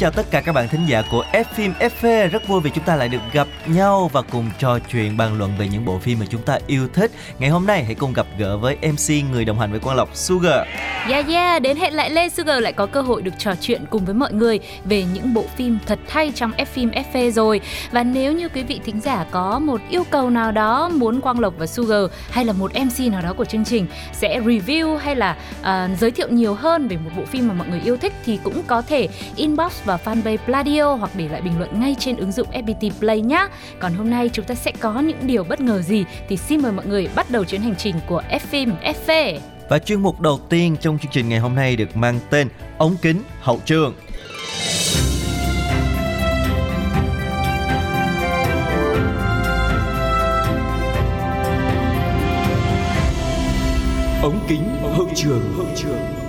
Chào tất cả các bạn thính giả của F phim FV Rất vui vì chúng ta lại được gặp nhau và cùng trò chuyện bàn luận về những bộ phim mà chúng ta yêu thích. Ngày hôm nay hãy cùng gặp gỡ với MC người đồng hành với Quang Lộc Sugar. Yeah yeah, đến hẹn lại Lê Sugar lại có cơ hội được trò chuyện cùng với mọi người về những bộ phim thật hay trong F phim FV rồi. Và nếu như quý vị thính giả có một yêu cầu nào đó muốn Quang Lộc và Sugar hay là một MC nào đó của chương trình sẽ review hay là uh, giới thiệu nhiều hơn về một bộ phim mà mọi người yêu thích thì cũng có thể inbox vào fanpage Pladio hoặc để lại bình luận ngay trên ứng dụng FPT Play nhé. Còn hôm nay chúng ta sẽ có những điều bất ngờ gì thì xin mời mọi người bắt đầu chuyến hành trình của F phim FV. Và chuyên mục đầu tiên trong chương trình ngày hôm nay được mang tên Ống kính hậu trường ống kính hậu trường hậu trường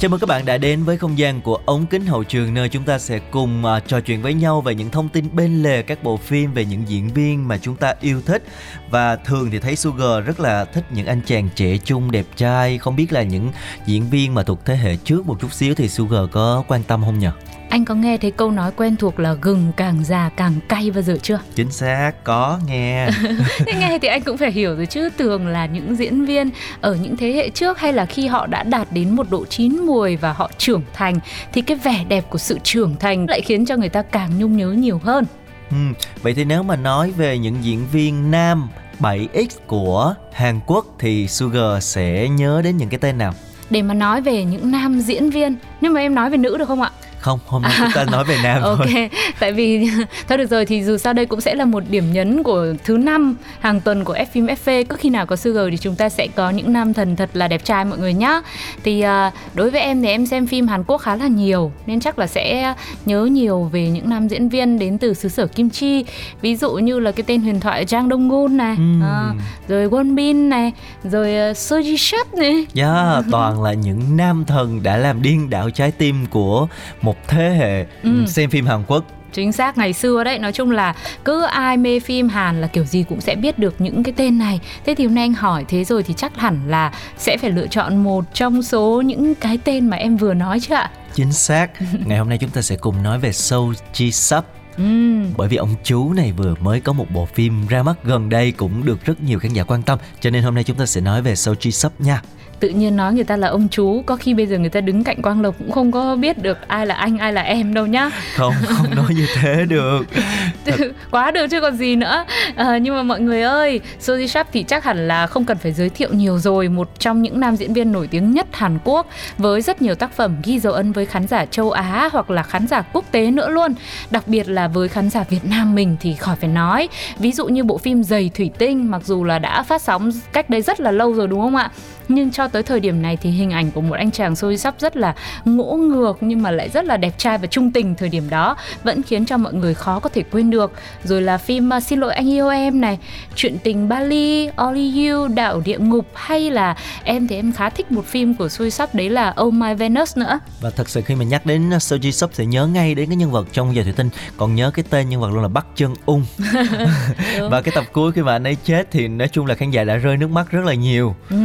Chào mừng các bạn đã đến với không gian của ống kính hậu trường nơi chúng ta sẽ cùng uh, trò chuyện với nhau về những thông tin bên lề các bộ phim về những diễn viên mà chúng ta yêu thích và thường thì thấy Sugar rất là thích những anh chàng trẻ trung đẹp trai không biết là những diễn viên mà thuộc thế hệ trước một chút xíu thì Sugar có quan tâm không nhỉ? Anh có nghe thấy câu nói quen thuộc là gừng càng già càng cay bao giờ chưa? Chính xác có nghe Thế nghe thì anh cũng phải hiểu rồi chứ Thường là những diễn viên ở những thế hệ trước hay là khi họ đã đạt đến một độ chín mùi và họ trưởng thành thì cái vẻ đẹp của sự trưởng thành lại khiến cho người ta càng nhung nhớ nhiều hơn ừ, Vậy thì nếu mà nói về những diễn viên nam 7X của Hàn Quốc thì Sugar sẽ nhớ đến những cái tên nào? Để mà nói về những nam diễn viên, nhưng mà em nói về nữ được không ạ? Không, hôm nay chúng ta nói về nam ok thôi. tại vì thôi được rồi thì dù sao đây cũng sẽ là một điểm nhấn của thứ năm hàng tuần của F phim FV cứ khi nào có Sugar thì chúng ta sẽ có những nam thần thật là đẹp trai mọi người nhá. Thì à, đối với em thì em xem phim Hàn Quốc khá là nhiều nên chắc là sẽ nhớ nhiều về những nam diễn viên đến từ xứ sở Kim Chi. Ví dụ như là cái tên huyền thoại Jang Dong Gun này Ừm. à, rồi Won Bin này rồi uh, Seo Ji Shup này. Yeah, toàn là những nam thần đã làm điên đảo trái tim của một thế hệ Ừ. xem phim Hàn Quốc. Chính xác ngày xưa đấy Nói chung là cứ ai mê phim Hàn là kiểu gì cũng sẽ biết được những cái tên này Thế thì hôm nay anh hỏi thế rồi thì chắc hẳn là Sẽ phải lựa chọn một trong số những cái tên mà em vừa nói chứ ạ Chính xác. Ngày hôm nay chúng ta sẽ cùng nói về Seo Ji Sup Ừm, bởi vì ông chú này vừa mới có một bộ phim ra mắt gần đây cũng được rất nhiều khán giả quan tâm cho nên hôm nay chúng ta sẽ nói về Seo Ji Sup nha. Tự nhiên nói người ta là ông chú Có khi bây giờ người ta đứng cạnh Quang Lộc Cũng không có biết được ai là anh ai là em đâu nhá. Không, không nói như thế được. quá được chứ còn gì nữa. À, nhưng mà mọi người ơi Soji Sharp thì chắc hẳn là không cần phải giới thiệu nhiều rồi một trong những nam diễn viên nổi tiếng nhất Hàn Quốc với rất nhiều tác phẩm ghi dấu ấn với khán giả châu Á hoặc là khán giả quốc tế nữa luôn. Đặc biệt là với khán giả Việt Nam mình thì khỏi phải nói. Ví dụ như bộ phim Giày Thủy Tinh mặc dù là đã phát sóng cách đây rất là lâu rồi đúng không ạ nhưng cho tới thời điểm này thì hình ảnh của một anh chàng Soji Sharp rất là ngỗ ngược nhưng mà lại rất là đẹp trai và trung tình thời điểm đó. Vẫn khiến cho mọi người khó có thể quên được. Rồi là phim uh, xin lỗi anh yêu em này chuyện tình Bali Only You đạo địa ngục hay là em thì em khá thích một phim của Soji Sharp đấy là Oh My Venus nữa. Và thật sự khi mà nhắc đến Seo Ji Sup sẽ nhớ ngay đến cái nhân vật trong Giờ Thủy Tinh. Còn nhớ cái tên nhân vật luôn là Bắc Chân Ung. Và cái tập cuối khi mà anh ấy chết thì nói chung là khán giả đã rơi nước mắt rất là nhiều. Ừ,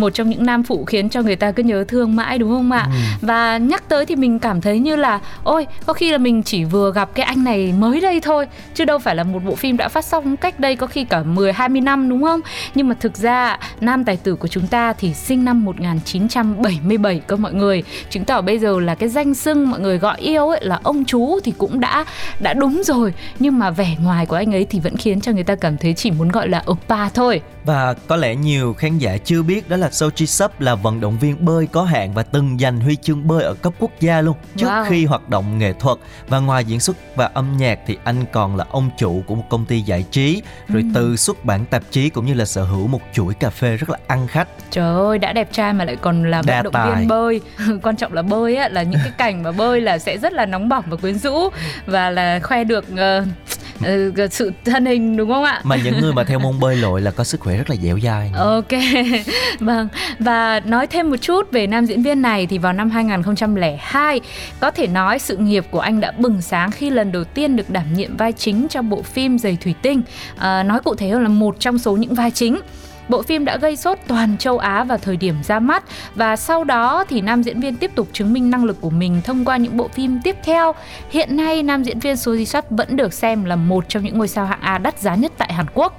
một trong những nam phụ khiến cho người ta cứ nhớ thương mãi đúng không ạ? Và nhắc tới thì mình cảm thấy như là ôi có khi là mình chỉ vừa gặp cái anh này mới đây thôi chứ đâu phải là một bộ phim đã phát sóng cách đây có khi cả 10 20 năm đúng không? Nhưng mà thực ra nam tài tử của chúng ta thì sinh năm 1977 cơ mọi người. Chứng tỏ bây giờ là cái danh xưng mọi người gọi yêu ấy là ông chú thì cũng đã đã đã đúng rồi nhưng mà vẻ ngoài của anh ấy thì vẫn khiến cho người ta cảm thấy chỉ muốn gọi là oppa thôi và có lẽ nhiều khán giả chưa biết đó là Sochi Sup là vận động viên bơi có hạn và từng giành huy chương bơi ở cấp quốc gia luôn trước wow. khi hoạt động nghệ thuật và ngoài diễn xuất và âm nhạc thì anh còn là ông chủ của một công ty giải trí rồi ừ. từ xuất bản tạp chí cũng như là sở hữu một chuỗi cà phê rất là ăn khách. Trời ơi đã đẹp trai mà lại còn là vận động tài. viên bơi. Quan trọng là bơi á là những cái cảnh mà bơi là sẽ rất là nóng bỏng và quyến rũ và là khoe được uh, Ừ, sự thân hình đúng không ạ? Mà những người mà theo môn bơi lội là có sức khỏe rất là dẻo dai ok vâng. Và nói thêm một chút về nam diễn viên này thì vào năm 2002 có thể nói sự nghiệp của anh đã bừng sáng khi lần đầu tiên được đảm nhiệm vai chính trong bộ phim giày thủy tinh. À, nói cụ thể hơn là một trong số những vai chính Bộ phim đã gây sốt toàn châu Á vào thời điểm ra mắt và sau đó thì nam diễn viên tiếp tục chứng minh năng lực của mình thông qua những bộ phim tiếp theo. Hiện nay, nam diễn viên Suzy Sat vẫn được xem là một trong những ngôi sao hạng A đắt giá nhất tại Hàn Quốc.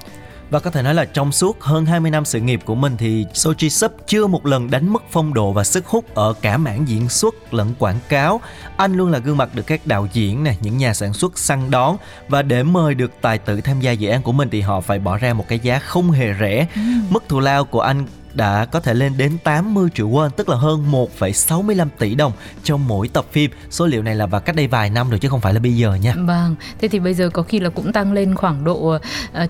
Và có thể nói là trong suốt hơn 20 năm sự nghiệp của mình thì Soji Sup chưa một lần đánh mất phong độ và sức hút ở cả mảng diễn xuất lẫn quảng cáo. Anh luôn là gương mặt được các đạo diễn này, những nhà sản xuất săn đón và để mời được tài tử tham gia dự án của mình thì họ phải bỏ ra một cái giá không hề rẻ. Ừ. Mức thù lao của anh đã có thể lên đến 80 triệu won tức là hơn 1,65 tỷ đồng trong mỗi tập phim. Số liệu này là vào cách đây vài năm rồi chứ không phải là bây giờ nha. Vâng, thế thì bây giờ có khi là cũng tăng lên khoảng độ uh,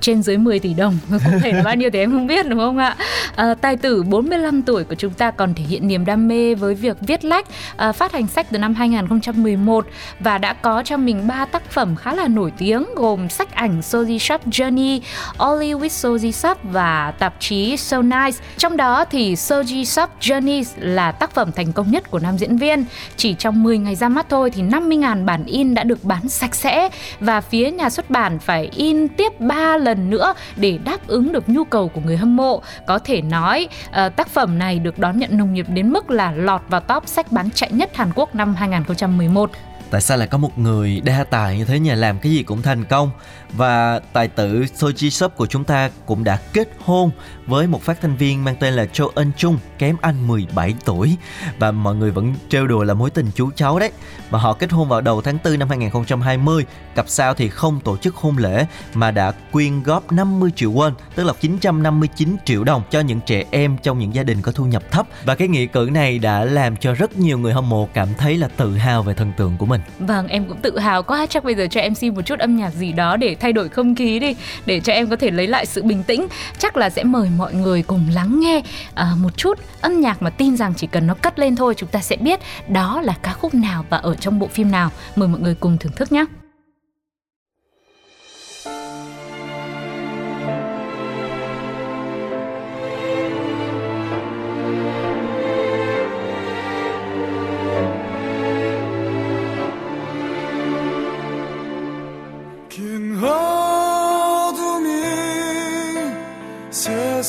trên dưới 10 tỷ đồng. Cụ thể là bao nhiêu thì em không biết đúng không ạ? Uh, tài tử 45 tuổi của chúng ta còn thể hiện niềm đam mê với việc viết lách, uh, phát hành sách từ năm 2011 và đã có cho mình ba tác phẩm khá là nổi tiếng gồm sách ảnh Soji Shop Journey, Only with Soji Shop và tạp chí So Nice. Trong trong đó thì Soji Sub Journeys là tác phẩm thành công nhất của nam diễn viên. Chỉ trong 10 ngày ra mắt thôi thì 50.000 bản in đã được bán sạch sẽ và phía nhà xuất bản phải in tiếp 3 lần nữa để đáp ứng được nhu cầu của người hâm mộ. Có thể nói uh, tác phẩm này được đón nhận nồng nhiệt đến mức là lọt vào top sách bán chạy nhất Hàn Quốc năm 2011 tại sao lại có một người đa tài như thế nhờ làm cái gì cũng thành công và tài tử Soji Sub của chúng ta cũng đã kết hôn với một phát thanh viên mang tên là Cho Eun Chung, kém anh 17 tuổi. Và mọi người vẫn trêu đùa là mối tình chú cháu đấy. Và họ kết hôn vào đầu tháng 4 năm 2020 cặp sao thì không tổ chức hôn lễ, mà đã quyên góp 50 triệu won, tức là 959 triệu đồng cho những trẻ em trong những gia đình có thu nhập thấp. Và cái nghĩa cử này đã làm cho rất nhiều người hâm mộ cảm thấy là tự hào về thần tượng của mình. Vâng em cũng tự hào quá. Chắc bây giờ cho em xin một chút âm nhạc gì đó để thay đổi không khí đi để cho em có thể lấy lại sự bình tĩnh. Chắc là sẽ mời mọi người cùng lắng nghe à, một chút âm nhạc mà tin rằng chỉ cần nó cất lên thôi chúng ta sẽ biết đó là ca khúc nào và ở trong bộ phim nào. Mời mọi người cùng thưởng thức nhé.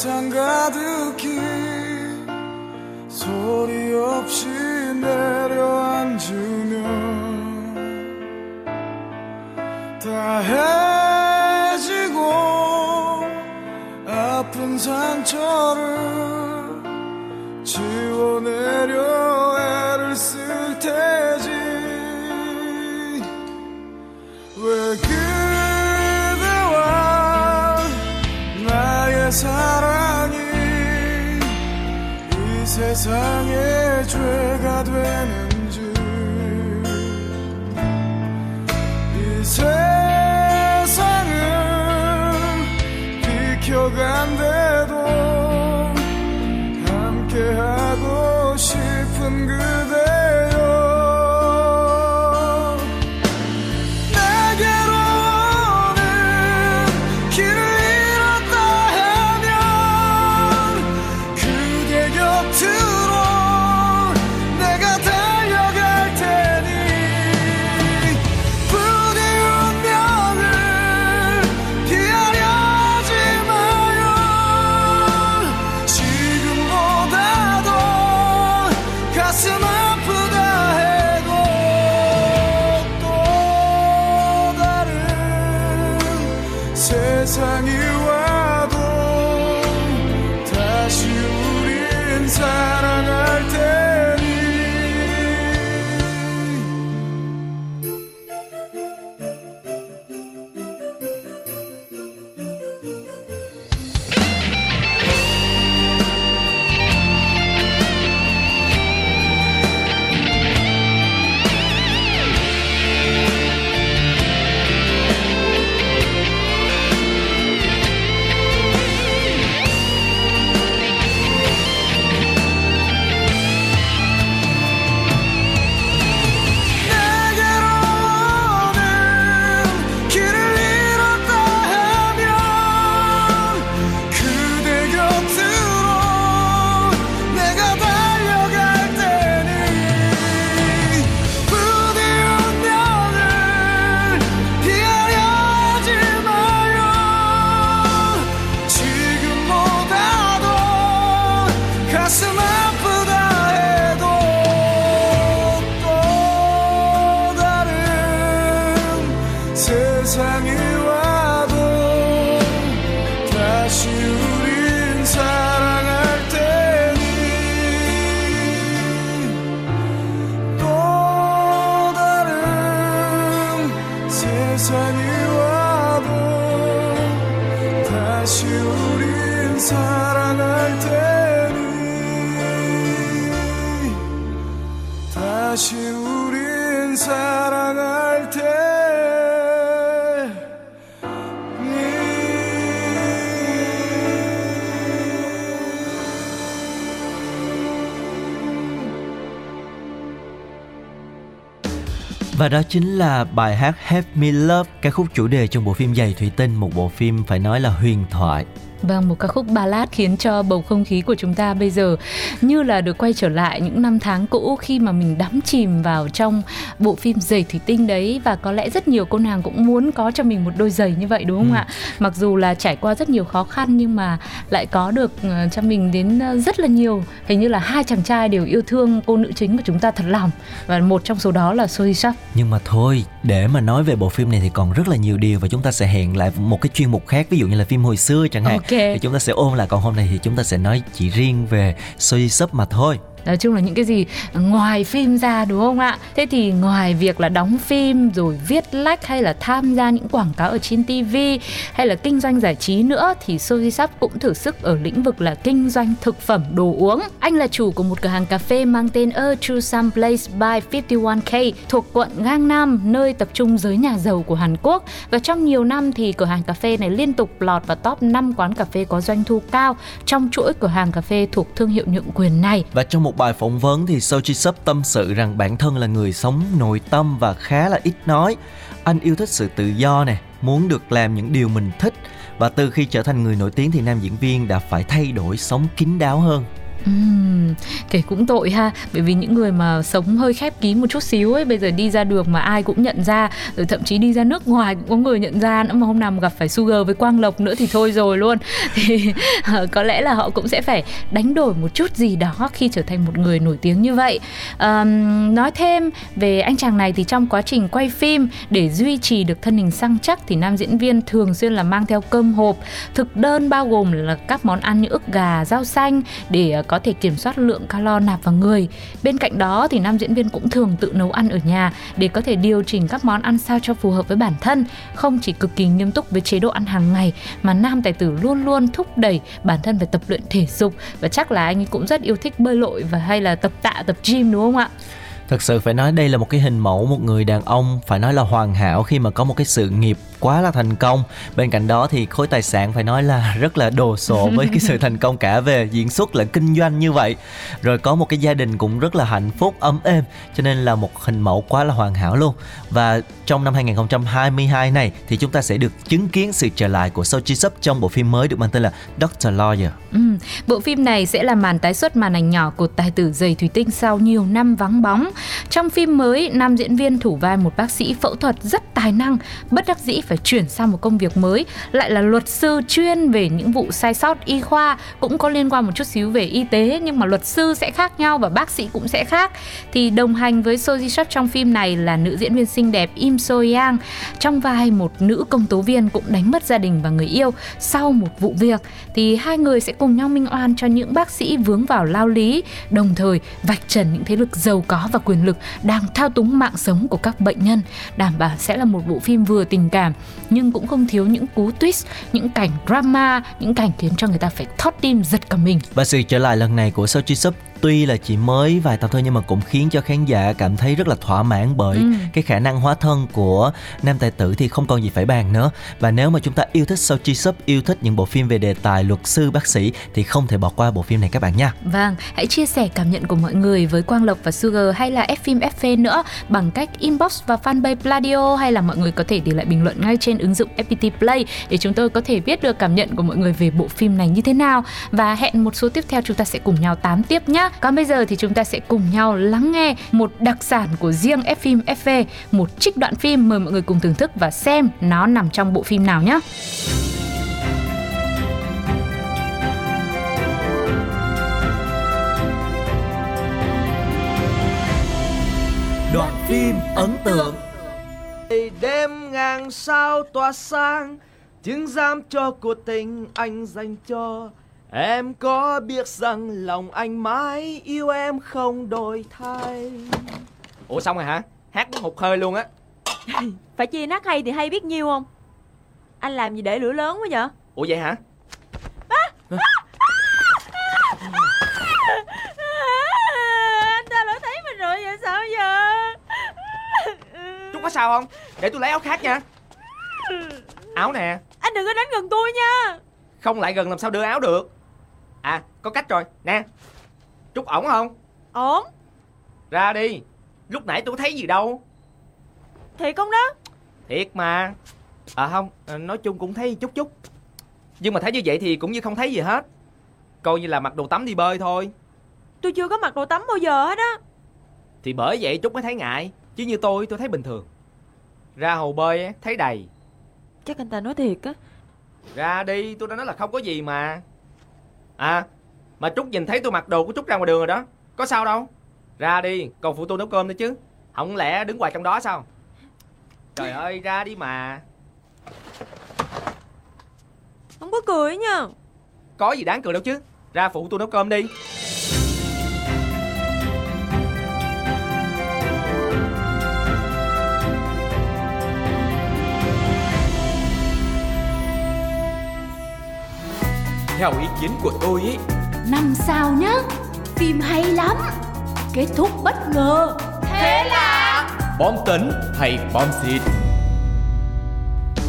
세상 가득히 소리 없이 내려앉으면 다 해지고 아픈 상처를 turn Và đó chính là bài hát Have Me Love, ca khúc chủ đề trong bộ phim Giày Thủy Tinh, một bộ phim phải nói là huyền thoại. Vâng, một ca khúc ballad khiến cho bầu không khí của chúng ta bây giờ như là được quay trở lại những năm tháng cũ khi mà mình đắm chìm vào trong bộ phim giày thủy tinh đấy và có lẽ rất nhiều cô nàng cũng muốn có cho mình một đôi giày như vậy đúng không Ừ. ạ? Mặc dù là trải qua rất nhiều khó khăn nhưng mà lại có được ờ, cho mình đến ờ, rất là nhiều hình như là hai chàng trai đều yêu thương cô nữ chính của chúng ta thật lòng và một trong số đó là Soji Sap. Nhưng mà thôi, để mà nói về bộ phim này thì còn rất là nhiều điều và chúng ta sẽ hẹn lại một cái chuyên mục khác, ví dụ như là phim hồi xưa chẳng hạn. Ok. Thì chúng ta sẽ ôn lại, còn hôm nay thì chúng ta sẽ nói chỉ riêng về suy Sub mà thôi nói chung là những cái gì ờ, ngoài phim ra, đúng không ạ? Thế thì ngoài việc là đóng phim, rồi viết lách, hay là tham gia những quảng cáo ở trên TV hay là kinh doanh giải trí nữa, thì Soji Sap cũng thử sức ở lĩnh vực là kinh doanh thực phẩm, đồ uống. Anh là chủ của một cửa hàng cà phê mang tên A True Sun Place by 51K thuộc quận Gangnam nơi tập trung giới nhà giàu của Hàn Quốc. Và trong nhiều năm thì cửa hàng cà phê này liên tục lọt vào top 5 quán cà phê có doanh thu cao trong chuỗi cửa hàng cà phê thuộc thương hiệu nhượng quyền này. Và trong một bài phỏng vấn thì Soji Sub tâm sự rằng bản thân là người sống nội tâm và khá là ít nói. Anh yêu thích sự tự do nè, muốn được làm những điều mình thích và từ khi trở thành người nổi tiếng thì nam diễn viên đã phải thay đổi sống kín đáo hơn. Kể cũng tội ha. Bởi vì những người mà sống hơi khép kín một chút xíu ấy bây giờ đi ra đường mà ai cũng nhận ra rồi thậm chí đi ra nước ngoài cũng có người nhận ra nữa mà hôm nào mà gặp phải Sugar với Quang Lộc nữa thì thôi rồi luôn. Thì ờ, có lẽ là họ cũng sẽ phải đánh đổi một chút gì đó khi trở thành một người nổi tiếng như vậy. Ờm, nói thêm về anh chàng này thì trong quá trình quay phim để duy trì được thân hình săn chắc thì nam diễn viên thường xuyên là mang theo cơm hộp. Thực đơn bao gồm là các món ăn như ức gà rau xanh để ờ, có thể kiểm soát lượng calo nạp vào người. Bên cạnh đó thì nam diễn viên cũng thường tự nấu ăn ở nhà để có thể điều chỉnh các món ăn sao cho phù hợp với bản thân, không chỉ cực kỳ nghiêm túc với chế độ ăn hàng ngày mà nam tài tử luôn luôn thúc đẩy bản thân phải tập luyện thể dục và chắc là anh ấy cũng rất yêu thích bơi lội và hay là tập tạ tập gym đúng không ạ? Thật sự phải nói đây là một cái hình mẫu một người đàn ông phải nói là hoàn hảo khi mà có một cái sự nghiệp quá là thành công. Bên cạnh đó thì khối tài sản phải nói là rất là đồ sộ với cái sự thành công cả về diễn xuất lẫn kinh doanh như vậy. Rồi có một cái gia đình cũng rất là hạnh phúc ấm êm cho nên là một hình mẫu quá là hoàn hảo luôn. Và trong năm 2022 này thì chúng ta sẽ được chứng kiến sự trở lại của Soji Sub trong bộ phim mới được mang tên là Dr. Lawyer. Ừm, bộ phim này sẽ là màn tái xuất màn ảnh nhỏ của tài tử giày thủy tinh sau nhiều năm vắng bóng. Trong phim mới, nam diễn viên thủ vai một bác sĩ phẫu thuật rất tài năng, bất đắc dĩ phải chuyển sang một công việc mới, lại là luật sư chuyên về những vụ sai sót y khoa, cũng có liên quan một chút xíu về y tế nhưng mà luật sư sẽ khác nhau và bác sĩ cũng sẽ khác. Thì đồng hành với Soji Sub trong phim này là nữ diễn viên xinh đẹp Im So Yang. Trong vai một nữ công tố viên cũng đánh mất gia đình và người yêu sau một vụ việc. Thì hai người sẽ cùng nhau minh oan cho những bác sĩ vướng vào lao lý đồng thời vạch trần những thế lực giàu có và quyền lực đang thao túng mạng sống của các bệnh nhân. Đảm bảo sẽ là một bộ phim vừa tình cảm nhưng cũng không thiếu những cú twist, những cảnh drama, những cảnh khiến cho người ta phải thót tim giật cả mình. Và sự trở lại lần này của Sochi Sub tuy là chỉ mới vài tập thôi nhưng mà cũng khiến cho khán giả cảm thấy rất là thỏa mãn bởi Ừ. cái khả năng hóa thân của nam tài tử thì không còn gì phải bàn nữa. Và nếu mà chúng ta yêu thích Soji Sub, yêu thích những bộ phim về đề tài luật sư bác sĩ thì không thể bỏ qua bộ phim này các bạn nha. Vâng, hãy chia sẻ cảm nhận của mọi người với Quang Lộc và Sugar hay là F phim FV nữa bằng cách inbox vào fanpage Pladio hay là mọi người có thể để lại bình luận ngay trên ứng dụng FPT Play để chúng tôi có thể biết được cảm nhận của mọi người về bộ phim này như thế nào và hẹn một số tiếp theo chúng ta sẽ cùng nhau tám tiếp nhé. Còn bây giờ thì chúng ta sẽ cùng nhau lắng nghe một đặc sản của riêng F phim FV, một trích đoạn phim mời mọi người cùng thưởng thức và xem nó nằm trong bộ phim nào nhé. Đoạn phim ấn tượng đêm ngàn sao tỏa sáng chứng giam cho cuộc tình anh dành cho em có biết rằng lòng anh mãi yêu em không đổi thay? Ủa xong rồi hả? Hát muốn hụt hơi luôn á. Phải chia nát hay thì hay biết nhiêu không? Anh làm gì để lửa lớn quá vậy? Ủa vậy hả? Anh ta đã thấy mình rồi vậy sao giờ? Trúc có sao không? Để tôi lấy áo khác nha. Áo nè. Anh đừng có đến gần tôi nha. Không lại gần làm sao đưa áo được à có cách rồi. Nè Trúc ổn không? Ổn ra đi. Lúc nãy tôi thấy gì đâu. Thiệt không đó? Thiệt mà. À không, à, nói chung cũng thấy chút chút. Nhưng mà thấy như vậy thì cũng như không thấy gì hết. Coi như là mặc đồ tắm đi bơi thôi. Tôi chưa có mặc đồ tắm bao giờ hết á. Thì bởi vậy Trúc mới thấy ngại. Chứ như tôi, tôi thấy bình thường. Ra hồ bơi á, thấy đầy. Chắc anh ta nói thiệt á. Ra đi, tôi đã nói là không có gì mà À, mà Trúc nhìn thấy tôi mặc đồ của Trúc ra ngoài đường rồi đó. Có sao đâu. Ra đi, còn phụ tôi nấu cơm nữa chứ. Không lẽ đứng hoài trong đó sao? Trời ơi, ra đi mà. Không có cười nha. Có gì đáng cười đâu chứ. Ra phụ tôi nấu cơm đi Theo ý kiến của tôi ấy Năm sao nhá Phim hay lắm. Kết thúc bất ngờ. Thế là Bom tấn hay bom xịt?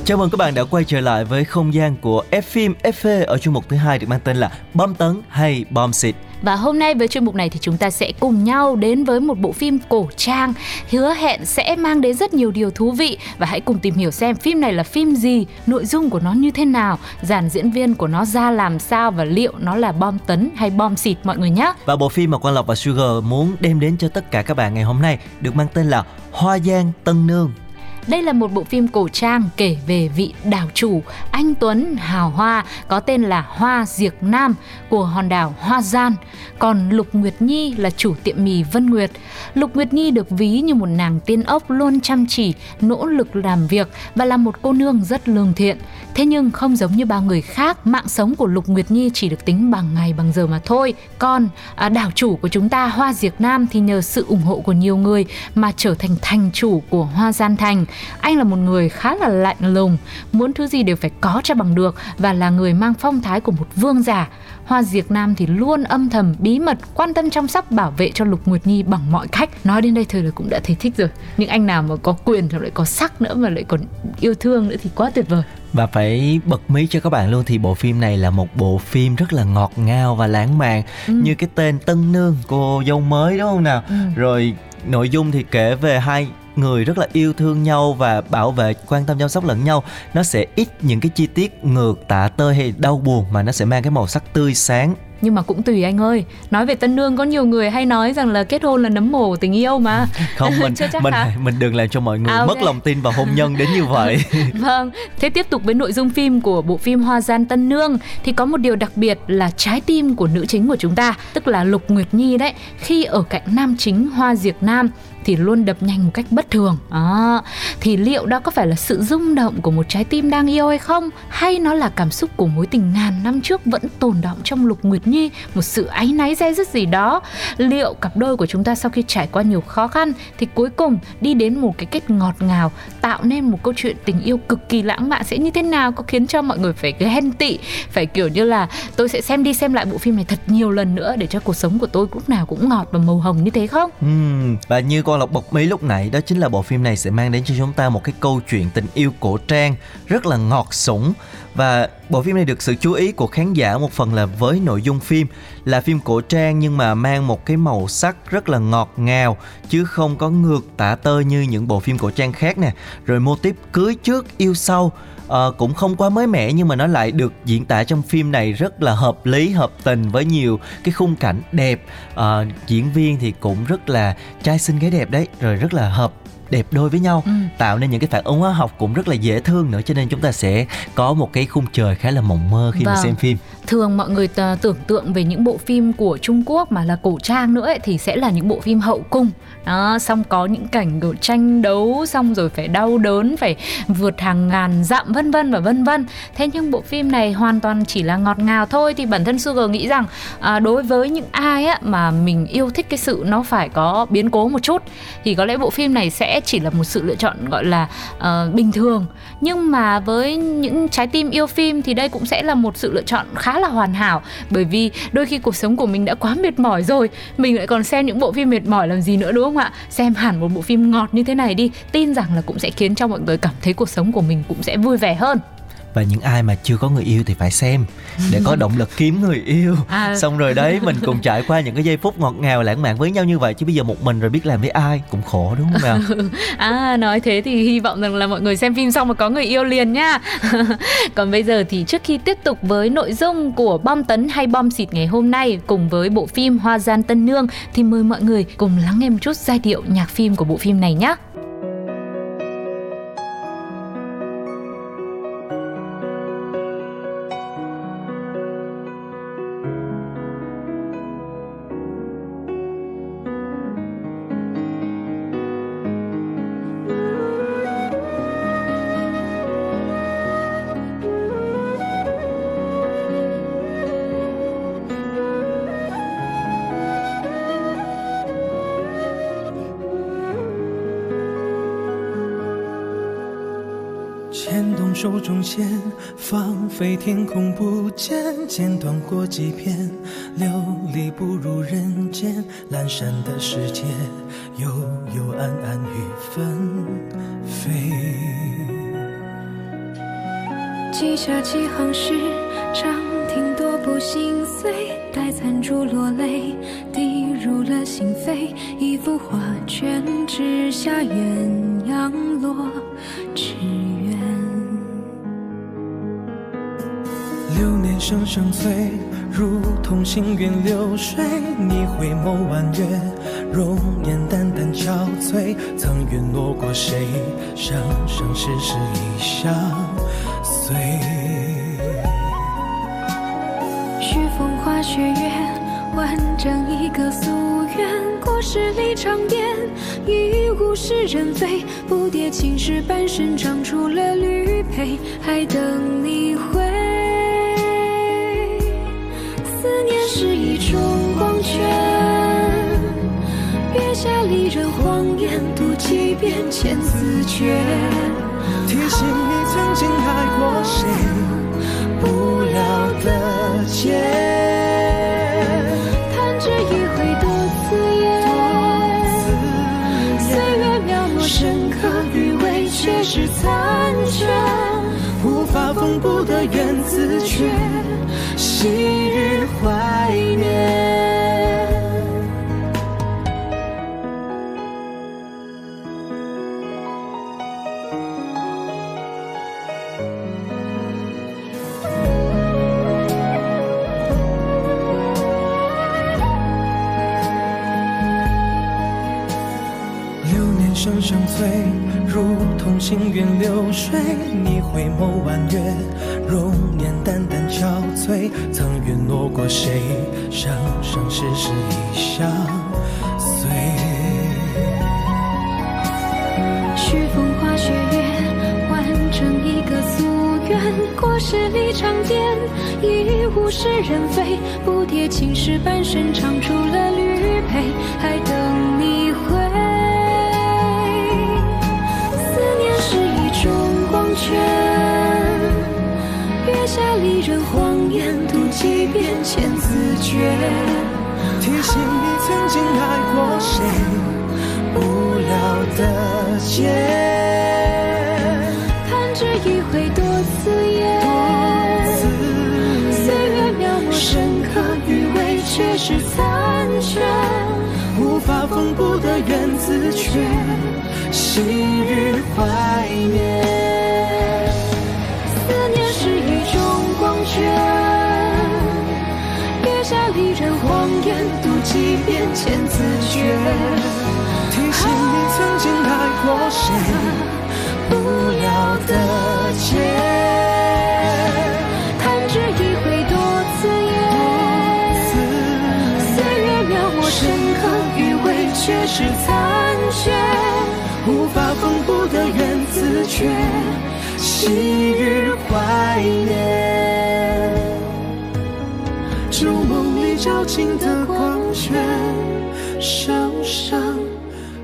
Chào mừng các bạn đã quay trở lại với không gian của F phim FV ở chuyên mục thứ hai được mang tên là Bom tấn hay bom xịt. Và hôm nay với chuyên mục này thì chúng ta sẽ cùng nhau đến với một bộ phim cổ trang hứa hẹn sẽ mang đến rất nhiều điều thú vị và hãy cùng tìm hiểu xem phim này là phim gì, nội dung của nó như thế nào, dàn diễn viên của nó ra làm sao và liệu nó là bom tấn hay bom xịt mọi người nhé. Và bộ phim mà Quang Lộc và Sugar muốn đem đến cho tất cả các bạn ngày hôm nay được mang tên là Hoa Giang Tân Nương. Đây là một bộ phim cổ trang kể về vị đảo chủ anh Tuấn hào hoa có tên là Hoa Diệc Nam của hòn đảo Hoa Gian. Còn Lục Nguyệt Nhi là chủ tiệm mì Vân Nguyệt. Lục Nguyệt Nhi được ví như một nàng tiên ốc luôn chăm chỉ, nỗ lực làm việc và là một cô nương rất lương thiện. Thế nhưng không giống như bao người khác, mạng sống của Lục Nguyệt Nhi chỉ được tính bằng ngày bằng giờ mà thôi. Còn à, đảo chủ của chúng ta Hoa Diệc Nam thì nhờ sự ủng hộ của nhiều người mà trở thành thành chủ của Hoa Gian Thành. Anh là một người khá là lạnh lùng, muốn thứ gì đều phải có cho bằng được và là người mang phong thái của một vương giả. Hoa Diệc Nam thì luôn âm thầm bí mật quan tâm chăm sóc bảo vệ cho Lục Nguyệt Nhi bằng mọi cách. Nói đến đây thôi là cũng đã thấy thích rồi. Những anh nào mà có quyền rồi lại có sắc nữa mà lại còn yêu thương nữa thì quá tuyệt vời. Và phải bật mí cho các bạn luôn thì bộ phim này là một bộ phim rất là ngọt ngào và lãng mạn Ừ. như cái tên Tân Nương cô dâu mới đúng không nào? Ừ. Rồi nội dung thì kể về hai người rất là yêu thương nhau và bảo vệ quan tâm chăm sóc lẫn nhau nó sẽ ít những cái chi tiết ngược tạ tơi hay đau buồn mà nó sẽ mang cái màu sắc tươi sáng. Nhưng mà cũng tùy anh ơi. Nói về Tân Nương có nhiều người hay nói rằng là kết hôn là nấm mồ tình yêu mà. Không mình mình hả? mình đừng làm cho mọi người À, mất lòng tin vào hôn nhân đến như vậy. Vâng, thế tiếp tục với nội dung phim của bộ phim Hoa Gian Tân Nương thì có một điều đặc biệt là trái tim của nữ chính của chúng ta, tức là Lục Nguyệt Nhi đấy, khi ở cạnh nam chính Hoa Diệc Nam thì luôn đập nhanh một cách bất thường. à, Thì liệu đó có phải là sự rung động của một trái tim đang yêu hay không? Hay nó là cảm xúc của mối tình ngàn năm trước vẫn tồn động trong Lục Nguyệt Nhi, một sự áy náy dè dứt gì đó? Liệu cặp đôi của chúng ta sau khi trải qua nhiều khó khăn thì cuối cùng đi đến một cái kết ngọt ngào, tạo nên một câu chuyện tình yêu cực kỳ lãng mạn sẽ như thế nào? Có khiến cho mọi người phải ghen tị, phải kiểu như là tôi sẽ xem đi xem lại bộ phim này thật nhiều lần nữa để cho cuộc sống của tôi lúc nào cũng ngọt và màu hồng như thế không? Ừ và như con lộc bật mí lúc nãy, đó chính là bộ phim này sẽ mang đến cho chúng ta một cái câu chuyện tình yêu cổ trang rất là ngọt sủng. Và bộ phim này được sự chú ý của khán giả một phần là với nội dung phim. Là phim cổ trang nhưng mà mang một cái màu sắc rất là ngọt ngào, chứ không có ngược tả tơi như những bộ phim cổ trang khác nè. Rồi mô típ cưới trước, yêu sau. Ờ, cũng không quá mới mẻ nhưng mà nó lại được diễn tả trong phim này rất là hợp lý hợp tình với nhiều cái khung cảnh đẹp Ờ, diễn viên thì cũng rất là trai xinh gái đẹp đấy rồi rất là hợp đẹp đôi với nhau Ừ. tạo nên những cái phản ứng hóa học cũng rất là dễ thương nữa cho nên chúng ta sẽ có một cái khung trời khá là mộng mơ khi mà Vâng. xem phim thường mọi người t- tưởng tượng về những bộ phim của Trung Quốc mà là cổ trang nữa ấy, thì sẽ là những bộ phim hậu cung. Đó xong có những cảnh kiểu tranh đấu xong rồi phải đau đớn phải vượt hàng ngàn dặm vân vân và vân vân. Thế nhưng bộ phim này hoàn toàn chỉ là ngọt ngào thôi thì bản thân Sugar nghĩ rằng à, đối với những ai á mà mình yêu thích cái sự nó phải có biến cố một chút thì có lẽ bộ phim này sẽ chỉ là một sự lựa chọn gọi là uh, bình thường. Nhưng mà với những trái tim yêu phim thì đây cũng sẽ là một sự lựa chọn khá là hoàn hảo. Bởi vì đôi khi cuộc sống của mình đã quá mệt mỏi rồi, mình lại còn xem những bộ phim mệt mỏi làm gì nữa, đúng không ạ? Xem hẳn một bộ phim ngọt như thế này đi, tin rằng là cũng sẽ khiến cho mọi người cảm thấy cuộc sống của mình cũng sẽ vui vẻ hơn và những ai mà chưa có người yêu thì phải xem để có động lực kiếm người yêu. À. xong rồi đấy mình cùng trải qua những cái giây phút ngọt ngào lãng mạn với nhau như vậy chứ bây giờ một mình rồi biết làm với ai cũng khổ đúng không nào? À nói thế thì hy vọng rằng là mọi người xem phim xong mà có người yêu liền nha. Còn bây giờ thì trước khi tiếp tục với nội dung của bom tấn hay bom xịt ngày hôm nay Cùng với bộ phim Hoa gian Tân Nương Thì mời mọi người cùng lắng nghe một chút giai điệu nhạc phim của bộ phim này nhé 放飞天空不见，剪断过几片，流离不如人间。阑珊的世界，幽幽暗暗雨纷飞。记下几行诗，长亭多不心碎，待残烛落泪，滴入了心扉。一幅画卷只下鸳鸯落流年声声催，如同行云流水。你回眸婉约，容颜淡淡憔悴。曾陨落过谁？生生世世已相随。续风花雪月，完整一个夙愿。故事里长鞭，已物是人非。不迭青石板身长出了绿佩，还等你回。圈，月下离人谎言，读几遍千字诀。提醒你曾经爱过谁，不了的结。弹指一挥多刺眼，岁月描摹深刻余味，却是残缺。无法缝补的缘字诀，昔日如同行云流水。你回眸弯月，容颜淡淡憔悴。曾陨落过谁？生生世世已相随。续风花雪月，完成一个夙愿。过十里长鞭，已物是人非。不迭青石板身长出了绿佩，还等圈，月下离人荒言，读几遍千字诀。提醒你曾经爱过谁，无聊的结。弹指一挥多刺眼，岁月描摹深刻余味，却是残缺。无法缝补的缘字诀，昔日怀念。几遍千字诀。提醒你曾经爱过谁，不了的结。弹指一挥多刺眼，岁月描摹深刻余味，却是残缺。无法缝补的缘字诀，昔日怀念。旧梦里照进的光卷生生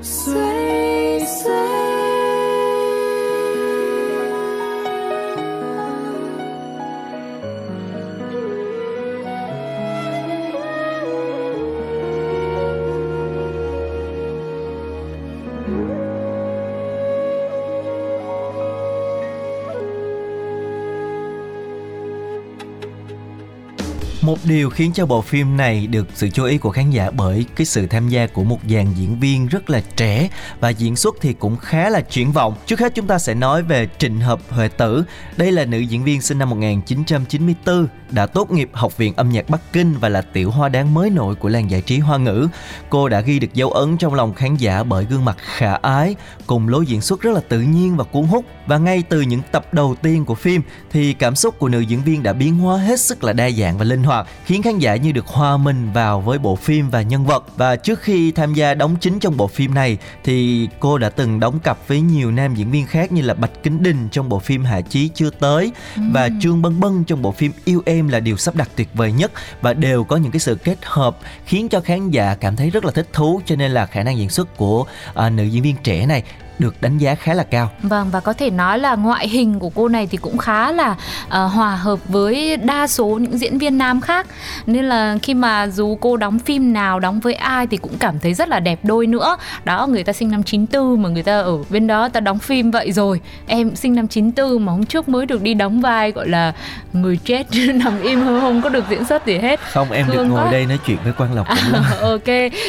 岁岁。Điều khiến cho bộ phim này được sự chú ý của khán giả bởi cái sự tham gia của một dàn diễn viên rất là trẻ và diễn xuất thì cũng khá là triển vọng. Trước hết chúng ta sẽ nói về Trịnh Hợp Huệ Tử. Đây là nữ diễn viên sinh năm 1994, đã tốt nghiệp Học viện âm nhạc Bắc Kinh và là tiểu hoa đáng mới nổi của làng giải trí hoa ngữ. Cô đã ghi được dấu ấn trong lòng khán giả bởi gương mặt khả ái, cùng lối diễn xuất rất là tự nhiên và cuốn hút. Và ngay từ những tập đầu tiên của phim thì cảm xúc của nữ diễn viên đã biến hóa hết sức là đa dạng và linh hoạt, khiến khán giả như được hòa mình vào với bộ phim và nhân vật. Và trước khi tham gia đóng chính trong bộ phim này thì cô đã từng đóng cặp với nhiều nam diễn viên khác như là Bạch Kính Đình trong bộ phim Hạ Chí chưa tới và Trương Bân Bân trong bộ phim Yêu Em là điều sắp đặt tuyệt vời nhất. Và đều có những cái sự kết hợp khiến cho khán giả cảm thấy rất là thích thú. Cho nên là khả năng diễn xuất của à, nữ diễn viên trẻ này được đánh giá khá là cao. Vâng và có thể nói là ngoại hình của cô này thì cũng khá là uh, hòa hợp với đa số những diễn viên nam khác nên là khi mà dù cô đóng phim nào đóng với ai thì cũng cảm thấy rất là đẹp đôi nữa. Đó người ta sinh năm 94 mà người ta ở bên đó ta đóng phim vậy rồi. Em sinh năm 94 mà hôm trước mới được đi đóng vai gọi là người chết nằm im hơ không có được diễn xuất gì hết. Không em Thương được ngồi quá. đây nói chuyện với Quang Lộc lắm. ok,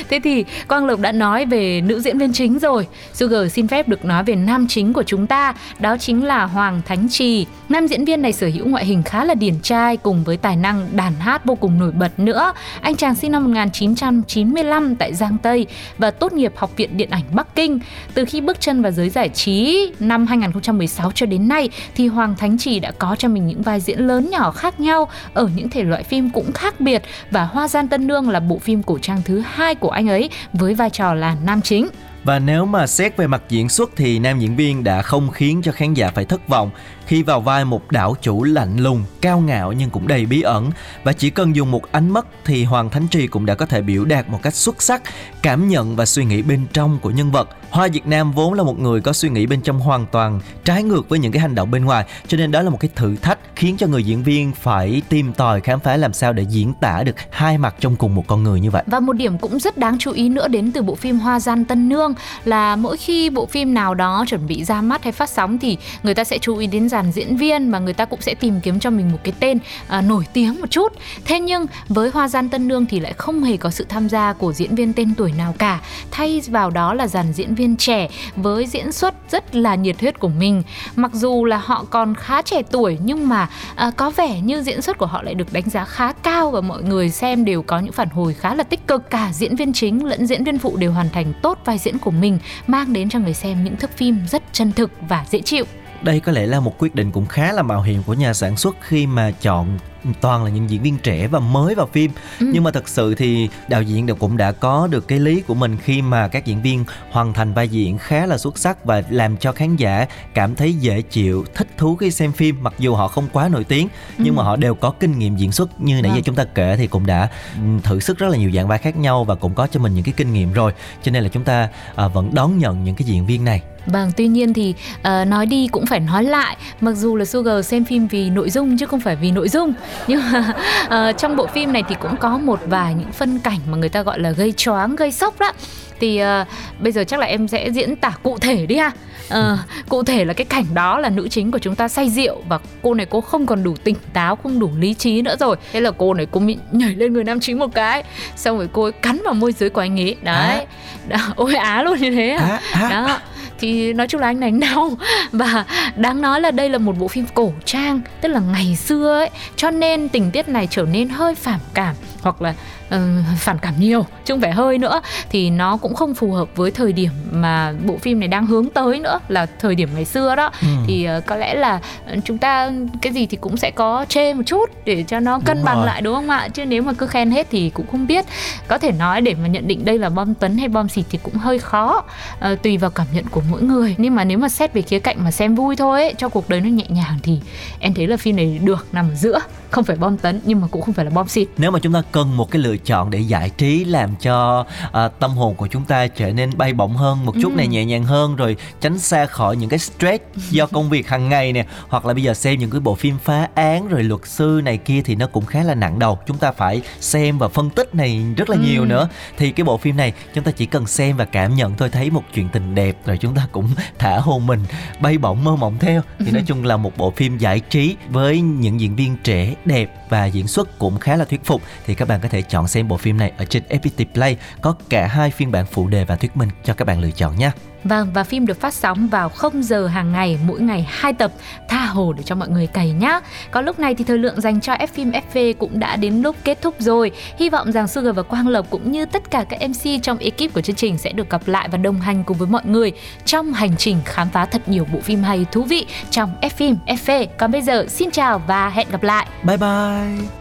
thế thì Quang Lộc đã nói về nữ diễn viên chính rồi. Sugar xin phép được nói về nam chính của chúng ta, đó chính là Hoàng Thánh Trì. Nam diễn viên này sở hữu ngoại hình khá là điển trai cùng với tài năng đàn hát vô cùng nổi bật nữa. Anh chàng sinh năm 1995 tại Giang Tây và tốt nghiệp Học viện Điện ảnh Bắc Kinh. Từ khi bước chân vào giới giải trí năm 2016 cho đến nay thì Hoàng Thánh Trì đã có cho mình những vai diễn lớn nhỏ khác nhau ở những thể loại phim cũng khác biệt và Hoa Gian Tân Nương là bộ phim cổ trang thứ hai của anh ấy với vai trò là nam chính. Và nếu mà xét về mặt diễn xuất thì nam diễn viên đã không khiến cho khán giả phải thất vọng khi vào vai một đảo chủ lạnh lùng, cao ngạo nhưng cũng đầy bí ẩn và chỉ cần dùng một ánh mắt thì Hoàng Thánh Trì cũng đã có thể biểu đạt một cách xuất sắc cảm nhận và suy nghĩ bên trong của nhân vật. Hoa Việt Nam vốn là một người có suy nghĩ bên trong hoàn toàn trái ngược với những cái hành động bên ngoài cho nên đó là một cái thử thách khiến cho người diễn viên phải tìm tòi khám phá làm sao để diễn tả được hai mặt trong cùng một con người như vậy. Và một điểm cũng rất đáng chú ý nữa đến từ bộ phim Hoa Gian Tân Nương là mỗi khi bộ phim nào đó chuẩn bị ra mắt hay phát sóng thì người ta sẽ chú ý đến dàn diễn viên mà người ta cũng sẽ tìm kiếm cho mình một cái tên à, nổi tiếng một chút. Thế nhưng với Hoa Gian Tân Nương thì lại không hề có sự tham gia của diễn viên tên tuổi nào cả. Thay vào đó là dàn diễn viên trẻ với diễn xuất rất là nhiệt huyết của mình. Mặc dù là họ còn khá trẻ tuổi nhưng mà à, có vẻ như diễn xuất của họ lại được đánh giá khá cao và mọi người xem đều có những phản hồi khá là tích cực. Cả diễn viên chính lẫn diễn viên phụ đều hoàn thành tốt vai diễn của mình, mang đến cho người xem những thước phim rất chân thực và dễ chịu. Đây có lẽ là một quyết định cũng khá là mạo hiểm của nhà sản xuất khi mà chọn toàn là những diễn viên trẻ và mới vào phim Ừ. nhưng mà thật sự thì đạo diễn đều cũng đã có được cái lý của mình khi mà các diễn viên hoàn thành vai diễn khá là xuất sắc và làm cho khán giả cảm thấy dễ chịu thích thú khi xem phim mặc dù họ không quá nổi tiếng nhưng Ừ. mà họ đều có kinh nghiệm diễn xuất như nãy giờ Vâng. chúng ta kể thì cũng đã ừm, thử sức rất là nhiều dạng vai khác nhau và cũng có cho mình những cái kinh nghiệm rồi cho nên là chúng ta à, vẫn đón nhận những cái diễn viên này Vâng, tuy nhiên thì ờ, nói đi cũng phải nói lại Mặc dù là Sugar xem phim vì nội dung chứ không phải vì nội dung Nhưng mà ờ, trong bộ phim này thì cũng có một vài những phân cảnh mà người ta gọi là gây choáng, gây sốc đó. Thì ờ, bây giờ chắc là em sẽ diễn tả cụ thể đi ha. Ờ, Cụ thể là cái cảnh đó là nữ chính của chúng ta say rượu Và cô này cô không còn đủ tỉnh táo, không đủ lý trí nữa rồi. Thế là cô này cô bị nhảy lên người nam chính một cái Xong rồi cô ấy cắn vào môi dưới của anh ấy. Đấy, đó, ôi á luôn như thế à. Á. đó thì nói chung là anh này đau. Và đáng nói là đây là một bộ phim cổ trang, tức là ngày xưa ấy. Cho nên tình tiết này trở nên hơi phản cảm. Hoặc là ờ, phản cảm nhiều chứ không phải hơi nữa. Thì nó cũng không phù hợp với thời điểm mà bộ phim này đang hướng tới nữa là thời điểm ngày xưa đó. Ừ. thì ờ, có lẽ là ờ, chúng ta cái gì thì cũng sẽ có chê một chút để cho nó cân Đúng bằng rồi. lại đúng không ạ? Chứ nếu mà cứ khen hết thì cũng không biết. Có thể nói để mà nhận định đây là bom tấn hay bom xịt thì cũng hơi khó. Ờ, tùy vào cảm nhận của mỗi người. Nhưng mà nếu mà xét về khía cạnh mà xem vui thôi ấy, cho cuộc đời nó nhẹ nhàng thì em thấy là phim này được nằm ở giữa không phải bom tấn nhưng mà cũng không phải là bom xịt nếu mà chúng ta cần một cái lựa chọn để giải trí làm cho à, tâm hồn của chúng ta trở nên bay bổng hơn một chút Ừ. này nhẹ nhàng hơn rồi tránh xa khỏi những cái stress do công việc hàng ngày nè hoặc là bây giờ xem những cái bộ phim phá án rồi luật sư này kia thì nó cũng khá là nặng đầu. Chúng ta phải xem và phân tích này rất là Ừ. nhiều nữa. Thì cái bộ phim này chúng ta chỉ cần xem và cảm nhận thôi thấy một chuyện tình đẹp rồi chúng ta cũng thả hồn mình bay bổng mơ mộng theo. Thì nói chung là một bộ phim giải trí với những diễn viên trẻ rất đẹp và diễn xuất cũng khá là thuyết phục thì các bạn có thể chọn xem bộ phim này ở trên FPT Play có cả hai phiên bản phụ đề và thuyết minh cho các bạn lựa chọn nhé. Vâng và phim được phát sóng vào 0 giờ hàng ngày, mỗi ngày 2 tập tha hồ để cho mọi người cày nhá. Có lúc này thì thời lượng dành cho F phim FV cũng đã đến lúc kết thúc rồi. Hy vọng rằng Sugar và Quang Lộc cũng như tất cả các MC trong ekip của chương trình sẽ được gặp lại và đồng hành cùng với mọi người trong hành trình khám phá thật nhiều bộ phim hay thú vị trong F phim FV. Còn bây giờ, xin chào và hẹn gặp lại. Bye bye.